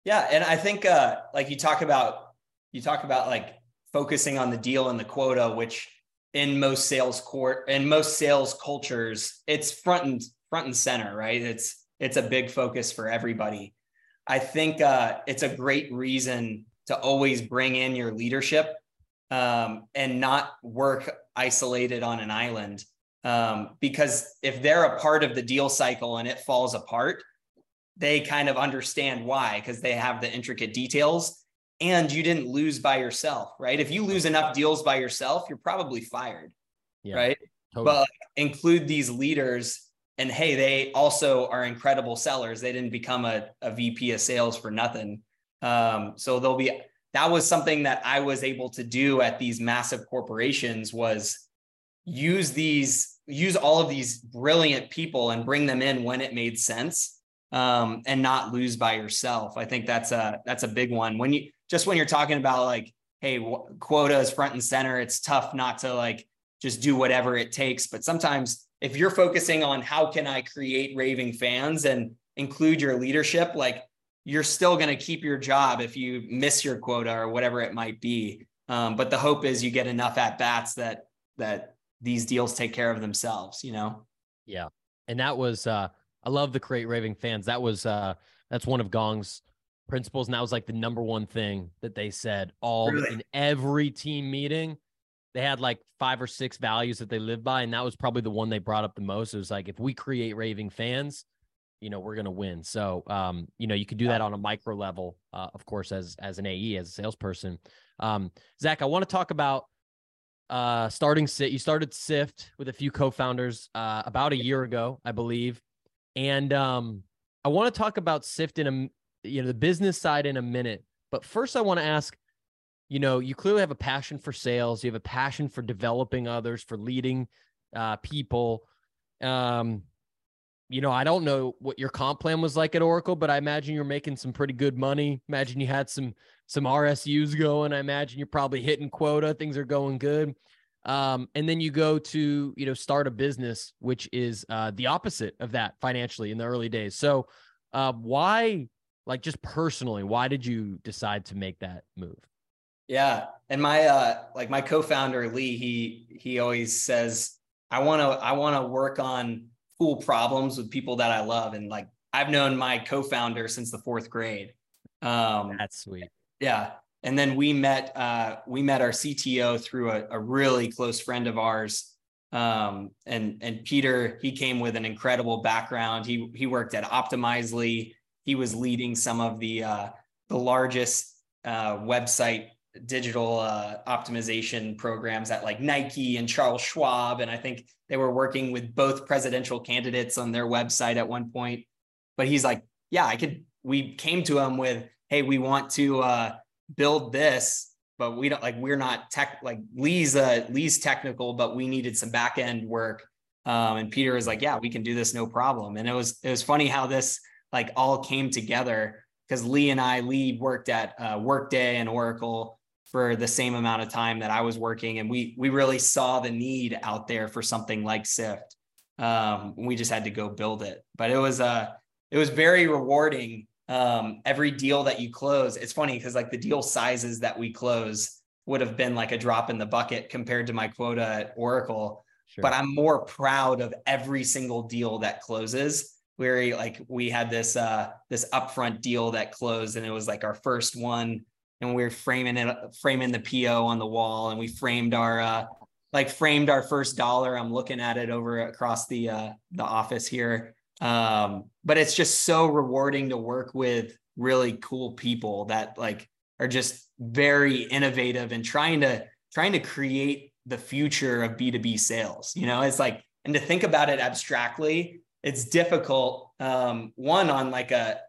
Yeah, and I think uh, like you talk about you talk about like focusing on the deal and the quota, which in most sales court in most sales cultures, it's front and front and center, right? It's it's a big focus for everybody. I think uh, it's a great reason to always bring in your leadership um, and not work isolated on an island. Um, because if they're a part of the deal cycle and it falls apart, they kind of understand why because they have the intricate details and you didn't lose by yourself, right? If you lose enough deals by yourself, you're probably fired, yeah, right? Totally. But include these leaders and hey, they also are incredible sellers. They didn't become a, a VP of sales for nothing. Um, so they'll be that was something that I was able to do at these massive corporations was use these use all of these brilliant people and bring them in when it made sense um, and not lose by yourself. I think that's a that's a big one. When you just when you're talking about like, hey, is front and center. It's tough not to like just do whatever it takes. But sometimes if you're focusing on how can I create raving fans and include your leadership, like you're still going to keep your job if you miss your quota or whatever it might be. Um, but the hope is you get enough at bats that that these deals take care of themselves. You know. Yeah, and that was uh, I love the create raving fans. That was uh that's one of Gong's principles, and that was like the number one thing that they said all really? in every team meeting. They had like five or six values that they live by, and that was probably the one they brought up the most. It was like if we create raving fans, you know, we're gonna win. So um, you know, you can do that on a micro level, uh, of course, as as an AE, as a salesperson. Um, Zach, I want to talk about uh starting sit you started Syft with a few co-founders uh about a year ago i believe and um, I want to talk about Syft in a you know the business side in a minute. But first, I want to ask, you know, you clearly have a passion for sales. You have a passion for developing others, for leading uh, people. Um, you know, I don't know what your comp plan was like at Oracle, but I imagine you're making some pretty good money. Imagine you had some some RSUs going. I imagine you're probably hitting quota. Things are going good um, and then you go to you know start a business which is uh, the opposite of that financially in the early days so uh, why like just personally why did you decide to make that move yeah and my uh like my co-founder lee he he always says i want to i want to work on cool problems with people that i love and like i've known my co-founder since the fourth grade um that's sweet yeah and then we met uh, we met our CTO through a, a really close friend of ours. Um, and and Peter, he came with an incredible background. He he worked at Optimizely. He was leading some of the uh, the largest uh, website digital uh, optimization programs at like Nike and Charles Schwab. And I think they were working with both presidential candidates on their website at one point. But he's like, yeah, I could. We came to him with, hey, we want to uh, build this, but we don't like we're not tech like Lee's uh Lee's technical, but we needed some back end work. Um, and Peter was like, yeah, we can do this, no problem. And it was it was funny how this like all came together because Lee and I, Lee worked at uh, Workday and Oracle for the same amount of time that I was working, and we we really saw the need out there for something like Syft. Um, we just had to go build it, but it was uh it was very rewarding um, every deal that you close, it's funny because like the deal sizes that we close would have been like a drop in the bucket compared to my quota at Oracle. Sure. But I'm more proud of every single deal that closes. Where like we had this uh this upfront deal that closed and it was like our first one and we were framing it framing the PO on the wall and we framed our uh like framed our first dollar. I'm looking at it over across the uh the office here um, but it's just so rewarding to work with really cool people that like are just very innovative and trying to trying to create the future of B2B sales. You know, it's like, and to think about it abstractly, it's difficult. Um, one on like a,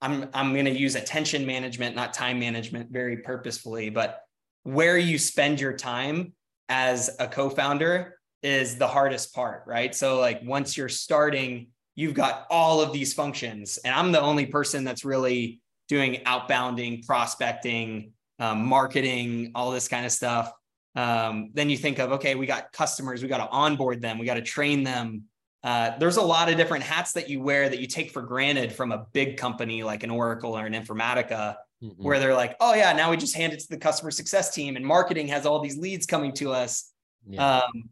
I'm I'm going to use attention management, not time management, very purposefully, but where you spend your time as a co-founder is the hardest part, right? So like once you're starting, you've got all of these functions and i'm the only person that's really doing outbounding prospecting um, marketing all this kind of stuff um, then you think of okay we got customers we got to onboard them we got to train them uh, there's a lot of different hats that you wear that you take for granted from a big company like an Oracle or an Informatica, mm-hmm. where they're like, oh, yeah, now we just hand it to the customer success team and marketing has all these leads coming to us. Yeah. Um,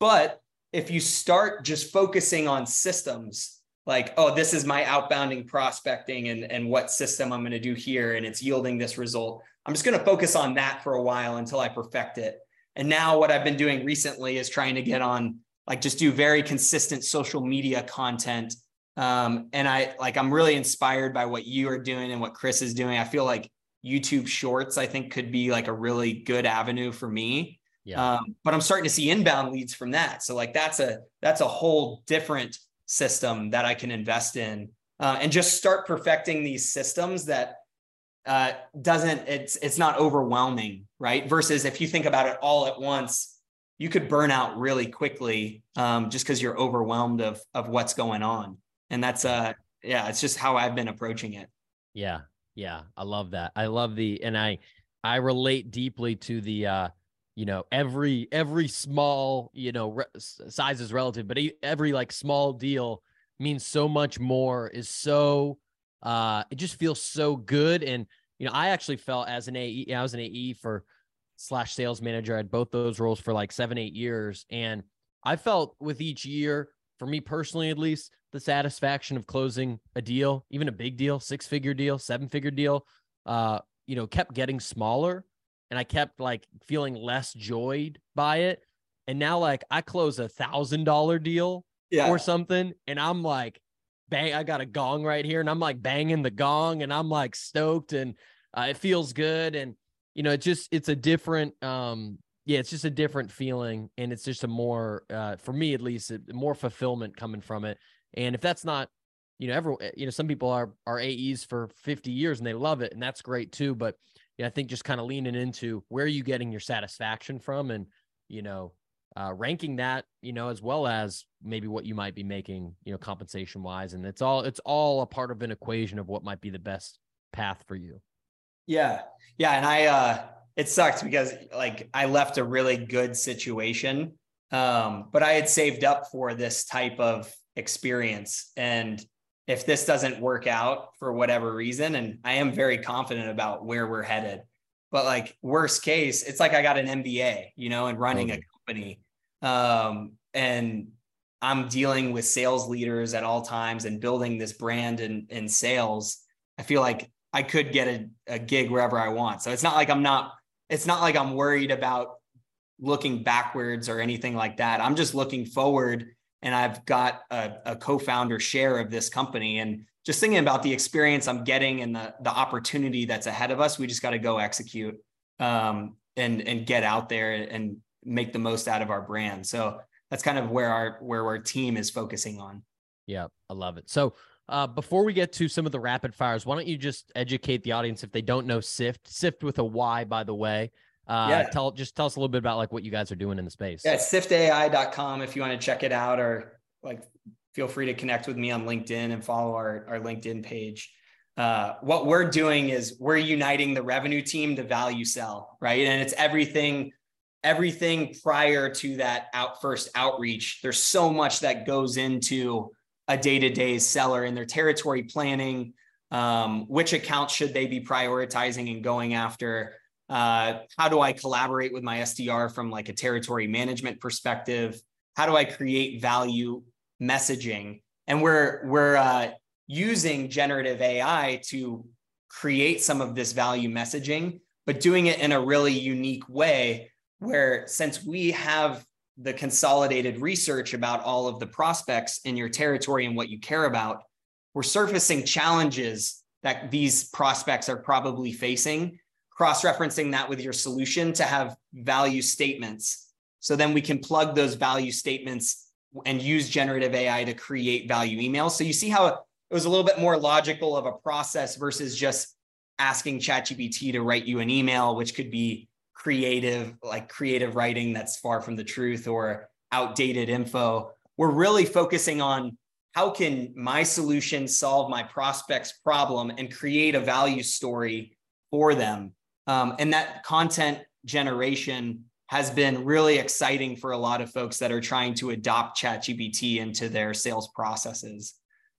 but if you start just focusing on systems, like, oh, this is my outbounding prospecting and, and what system I'm going to do here, and it's yielding this result. I'm just going to focus on that for a while until I perfect it. And now what I've been doing recently is trying to get on like just do very consistent social media content. Um, and I like I'm really inspired by what you are doing and what Chris is doing. I feel like YouTube Shorts I think could be like a really good avenue for me. Yeah. Um, but I'm starting to see inbound leads from that. So like that's a that's a whole different system that I can invest in uh, and just start perfecting these systems that uh, doesn't it's it's not overwhelming, right? Versus if you think about it all at once, you could burn out really quickly um, just because you're overwhelmed of of what's going on. And that's uh yeah, it's just how I've been approaching it. Yeah, yeah, I love that. I love the and I I relate deeply to the uh you know every every small you know re- size is relative but every like small deal means so much more is so uh it just feels so good and you know i actually felt as an ae i was an ae for slash sales manager i had both those roles for like seven eight years and i felt with each year for me personally at least the satisfaction of closing a deal even a big deal six figure deal seven figure deal uh you know kept getting smaller and I kept like feeling less joyed by it. And now like I close a thousand dollar deal yeah. or something, and I'm like, bang, I got a gong right here, and I'm like banging the gong, and I'm like stoked, and uh, it feels good, and you know, it's just it's a different um yeah, it's just a different feeling, and it's just a more uh for me at least, more fulfillment coming from it. And if that's not you know, every you know, some people are are AEs for 50 years and they love it, and that's great too. But yeah, I think just kind of leaning into where are you getting your satisfaction from and, you know, uh, ranking that, you know, as well as maybe what you might be making, you know, compensation wise. And it's all, it's all a part of an equation of what might be the best path for you. Yeah. Yeah. And I, uh, it sucked because like I left a really good situation. Um, but I had saved up for this type of experience and if this doesn't work out for whatever reason, and I am very confident about where we're headed, but like worst case, it's like I got an MBA, you know, and running okay. a company. Um, and I'm dealing with sales leaders at all times and building this brand and in sales. I feel like I could get a, a gig wherever I want. So it's not like I'm not, it's not like I'm worried about looking backwards or anything like that. I'm just looking forward and I've got a, a, co-founder share of this company. And just thinking about the experience I'm getting and the the opportunity that's ahead of us, we just got to go execute um, and and get out there and make the most out of our brand. So that's kind of where our where our team is focusing on. Yeah, I love it. So uh, before we get to some of the rapid fires, why don't you just educate the audience if they don't know Syft? Syft with a Y, by the way. Uh, yeah. tell just tell us a little bit about like what you guys are doing in the space. Yeah, syftai.com if you want to check it out or like feel free to connect with me on LinkedIn and follow our, our LinkedIn page. Uh, what we're doing is we're uniting the revenue team to value sell, right? And it's everything, everything prior to that out first outreach. There's so much that goes into a day-to-day seller in their territory planning. Um, which accounts should they be prioritizing and going after? Uh, how do I collaborate with my SDR from like a territory management perspective? How do I create value messaging? And we're we're uh, using generative AI to create some of this value messaging, but doing it in a really unique way. Where since we have the consolidated research about all of the prospects in your territory and what you care about, we're surfacing challenges that these prospects are probably facing cross-referencing that with your solution to have value statements. So then we can plug those value statements and use generative AI to create value emails. So you see how it was a little bit more logical of a process versus just asking ChatGPT to write you an email, which could be creative, like creative writing that's far from the truth or outdated info. We're really focusing on how can my solution solve my prospect's problem and create a value story for them um, and that content generation has been really exciting for a lot of folks that are trying to adopt ChatGPT into their sales processes.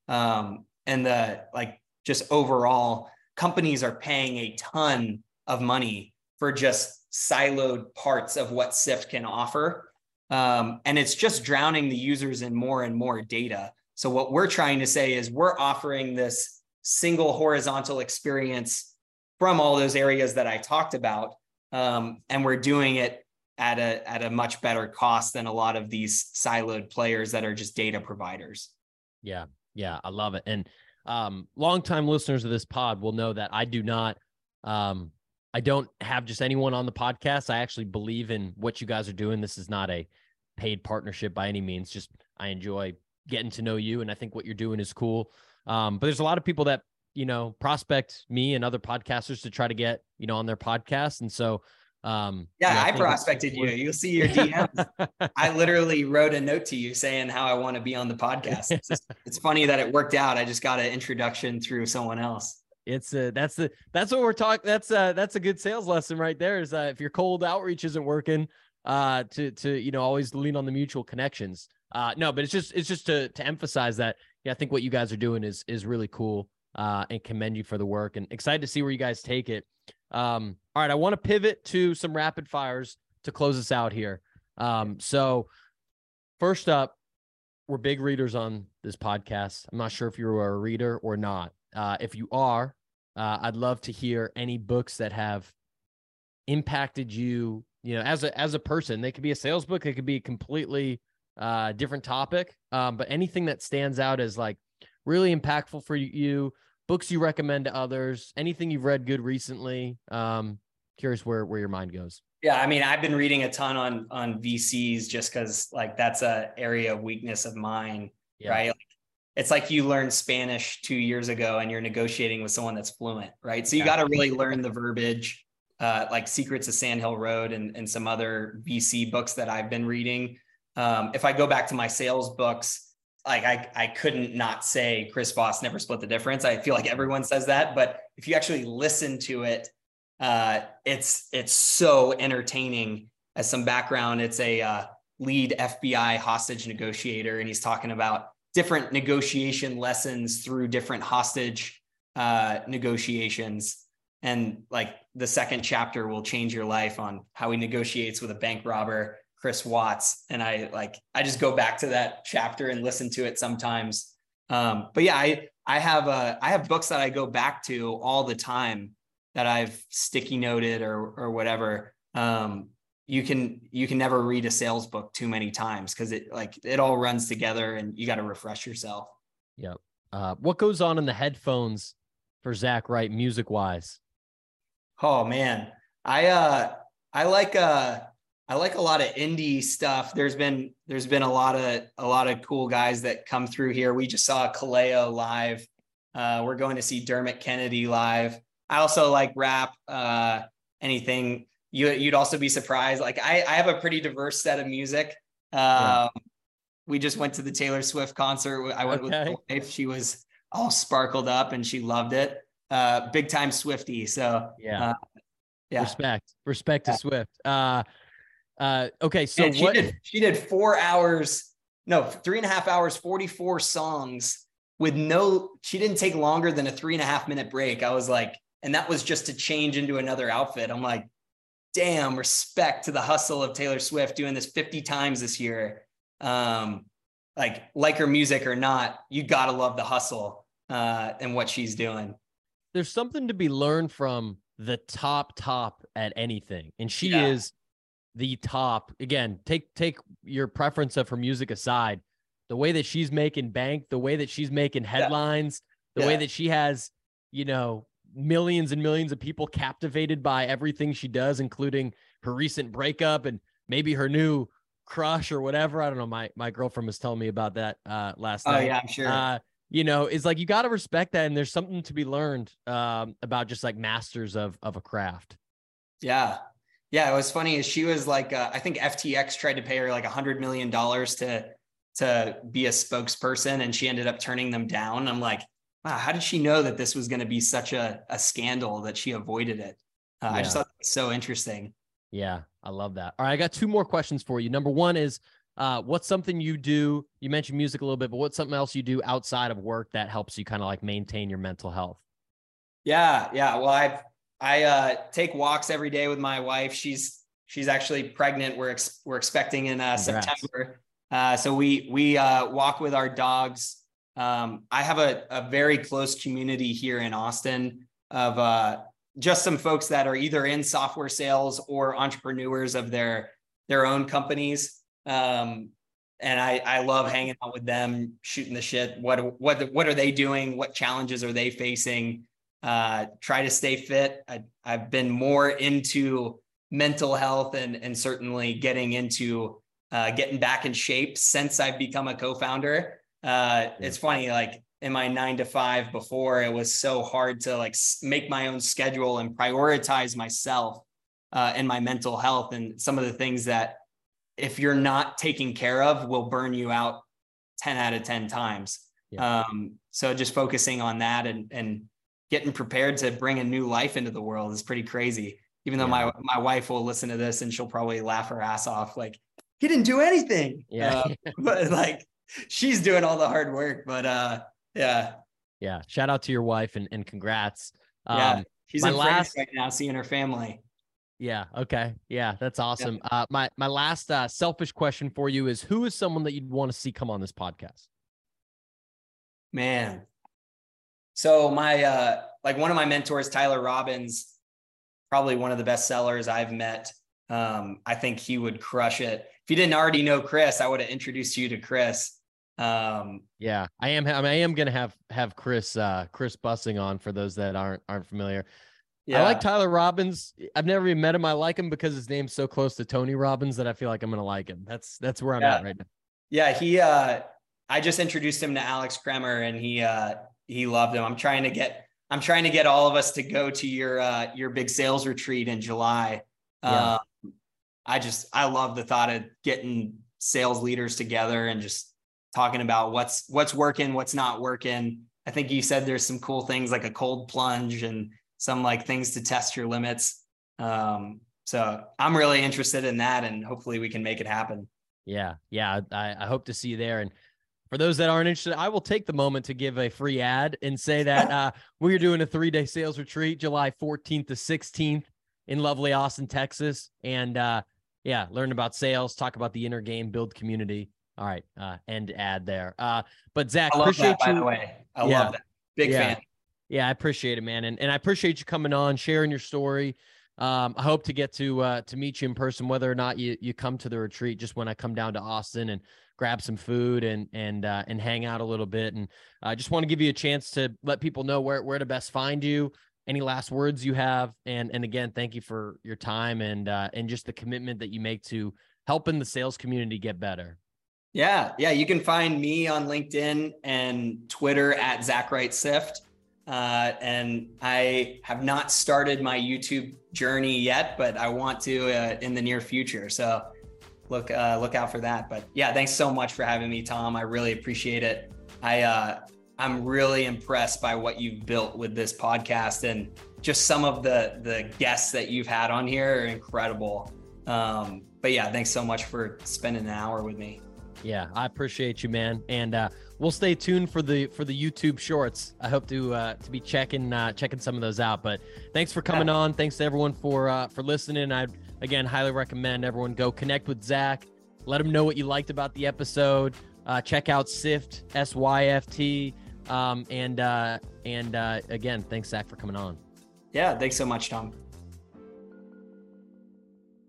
Um, and the like, just overall, companies are paying a ton of money for just siloed parts of what Syft can offer. Um, and it's just drowning the users in more and more data. So, what we're trying to say is we're offering this single horizontal experience from all those areas that I talked about. Um, and we're doing it at a at a much better cost than a lot of these siloed players that are just data providers. Yeah, yeah, I love it. And um, longtime listeners of this pod will know that I do not, um, I don't have just anyone on the podcast. I actually believe in what you guys are doing. This is not a paid partnership by any means. Just I enjoy getting to know you, and I think what you're doing is cool. Um, but there's a lot of people that you know prospect me and other podcasters to try to get you know on their podcast, and so um, yeah, I, I prospected you. You'll see your DMs. I literally wrote a note to you saying how I want to be on the podcast. It's, just, it's funny that it worked out. I just got an introduction through someone else. It's a that's the that's what we're talking. That's uh that's a good sales lesson right there. Is if your cold outreach isn't working, uh to to you know always lean on the mutual connections. Uh no, but it's just it's just to to emphasize that yeah, I think what you guys are doing is is really cool. Uh, and commend you for the work and excited to see where you guys take it. Um, all right, I want to pivot to some rapid fires to close us out here. Um, so first up, we're big readers on this podcast. I'm not sure if you're a reader or not. Uh, if you are, uh, I'd love to hear any books that have impacted you. You know, as a as a person, they could be a sales book. It could be a completely uh, different topic. Um, but anything that stands out as like really impactful for you, books you recommend to others, anything you've read good recently. Um, curious where where your mind goes. Yeah, I mean, I've been reading a ton on on VCs just because like that's a area of weakness of mine, yeah. right? Like, it's like you learned Spanish two years ago and you're negotiating with someone that's fluent, right? So you yeah. got to really learn the verbiage, uh, like Secrets of Sand Hill Road and, and some other VC books that I've been reading. Um, if I go back to my sales books, like I, I couldn't not say Chris Voss never split the difference. I feel like everyone says that, but if you actually listen to it, uh, it's it's so entertaining. As some background, it's a uh, lead FBI hostage negotiator, and he's talking about different negotiation lessons through different hostage uh, negotiations. And like the second chapter will change your life on how he negotiates with a bank robber Chris Watts. And I like, I just go back to that chapter and listen to it sometimes. Um, but yeah, I, I have, uh, I have books that I go back to all the time that I've sticky noted or, or whatever. Um, you can, you can never read a sales book too many times. Cause it like, it all runs together and you got to refresh yourself. Yep. Uh, what goes on in the headphones for Zach Wright music wise? Oh man. I, uh, I like, uh, I like a lot of indie stuff. There's been there's been a lot of a lot of cool guys that come through here. We just saw Kaleo live. Uh, we're going to see Dermot Kennedy live. I also like rap. Uh, anything you you'd also be surprised. Like I I have a pretty diverse set of music. Um, yeah. We just went to the Taylor Swift concert. I went okay. with my wife. She was all sparkled up and she loved it. Uh, big time Swifty. So yeah, uh, yeah. Respect, respect yeah. to Swift. Uh, uh, okay, so what did, she did four hours, no, three and a half hours, 44 songs with no, she didn't take longer than a three and a half minute break. I was like, and that was just to change into another outfit. I'm like, damn, respect to the hustle of Taylor Swift doing this 50 times this year. Um, like, like her music or not, you gotta love the hustle uh, and what she's doing. There's something to be learned from the top top at anything, and she yeah. is the top again take take your preference of her music aside the way that she's making bank the way that she's making headlines yeah. the yeah. way that she has you know millions and millions of people captivated by everything she does including her recent breakup and maybe her new crush or whatever. I don't know. My my girlfriend was telling me about that uh last oh, night. yeah i'm sure. Uh you know it's like you got to respect that and there's something to be learned um about just like masters of of a craft. Yeah. Yeah, it was funny. Is she was like, uh, I think FTX tried to pay her like a hundred million dollars to to be a spokesperson, and she ended up turning them down. I'm like, wow, how did she know that this was going to be such a, a scandal that she avoided it? Uh, yeah. I just thought it was so interesting. Yeah, I love that. All right, I got two more questions for you. Number one is uh, what's something you do? You mentioned music a little bit, but what's something else you do outside of work that helps you kind of like maintain your mental health? Yeah, yeah. Well, I've I uh, take walks every day with my wife. She's she's actually pregnant. We're ex- we're expecting in uh, September. Uh, so we we uh, walk with our dogs. Um, I have a, a very close community here in Austin of uh, just some folks that are either in software sales or entrepreneurs of their their own companies. Um, and I, I love hanging out with them, shooting the shit. What what what are they doing? What challenges are they facing? Uh, try to stay fit. I, I've been more into mental health and and certainly getting into uh, getting back in shape since I've become a co-founder. Uh, it's funny, like in my nine to five before, it was so hard to like make my own schedule and prioritize myself uh, and my mental health and some of the things that if you're not taking care of will burn you out 10 out of 10 times. Yeah. Um, so just focusing on that and, and getting prepared to bring a new life into the world is pretty crazy. Even though yeah. my, my wife will listen to this and she'll probably laugh her ass off. Like he didn't do anything. Yeah. Uh, but like she's doing all the hard work, but uh, yeah. Yeah. Shout out to your wife and, and congrats. Yeah. Um, she's in last... France right now seeing her family. Yeah. Okay. Yeah, that's awesome. Yeah. Uh, my my last uh, selfish question for you is: Who is someone that you'd want to see come on this podcast? Man, so my uh, like one of my mentors, Tyler Robbins, probably one of the best sellers I've met. Um, I think he would crush it. If you didn't already know Chris, I would have introduced you to Chris. Um, yeah, I am. I am going to have have Chris uh, Chris Bussing on for those that aren't aren't familiar. Yeah. I like Tyler Robbins. I've never even met him. I like him because his name's so close to Tony Robbins that I feel like I'm gonna like him. That's that's where I'm yeah. at right now. Yeah, he uh I just introduced him to Alex Kremer and he uh he loved him. I'm trying to get I'm trying to get all of us to go to your uh your big sales retreat in July. Yeah. Um, I just I love the thought of getting sales leaders together and just talking about what's what's working, what's not working. I think you said there's some cool things like a cold plunge and some like things to test your limits. Um, so I'm really interested in that, and hopefully we can make it happen. Yeah, yeah, I, I hope to see you there. And for those that aren't interested, I will take the moment to give a free ad and say that uh, we are doing a three day sales retreat, July 14th to 16th in lovely Austin, Texas, and uh, yeah, learn about sales, talk about the inner game, build community. All right, uh, end ad there. Uh, but Zach, I love appreciate that, you. By the way, I yeah. love that. Big yeah. fan. Yeah, I appreciate it, man, and and I appreciate you coming on, sharing your story. Um, I hope to get to uh, to meet you in person, whether or not you you come to the retreat. Just when I come down to Austin and grab some food and and uh, and hang out a little bit. And I just want to give you a chance to let people know where where to best find you. Any last words you have, and and again, thank you for your time and uh, and just the commitment that you make to helping the sales community get better. Yeah, yeah, you can find me on LinkedIn and Twitter at Zach Wright Syft. Uh, and I have not started my YouTube journey yet, but I want to uh, in the near future. So look uh, look out for that. But yeah, thanks so much for having me, Tom. I really appreciate it. I uh, I'm really impressed by what you've built with this podcast and just some of the the guests that you've had on here are incredible. Um, but yeah, thanks so much for spending an hour with me. Yeah, I appreciate you, man. And uh, we'll stay tuned for the for the YouTube shorts. I hope to uh, to be checking uh, checking some of those out. But thanks for coming yeah. on. Thanks to everyone for uh, for listening. I again highly recommend everyone go connect with Zach. Let him know what you liked about the episode. Uh, check out Syft S Y F T. Um, and uh, and uh, again, thanks Zach for coming on. Yeah, thanks so much, Tom.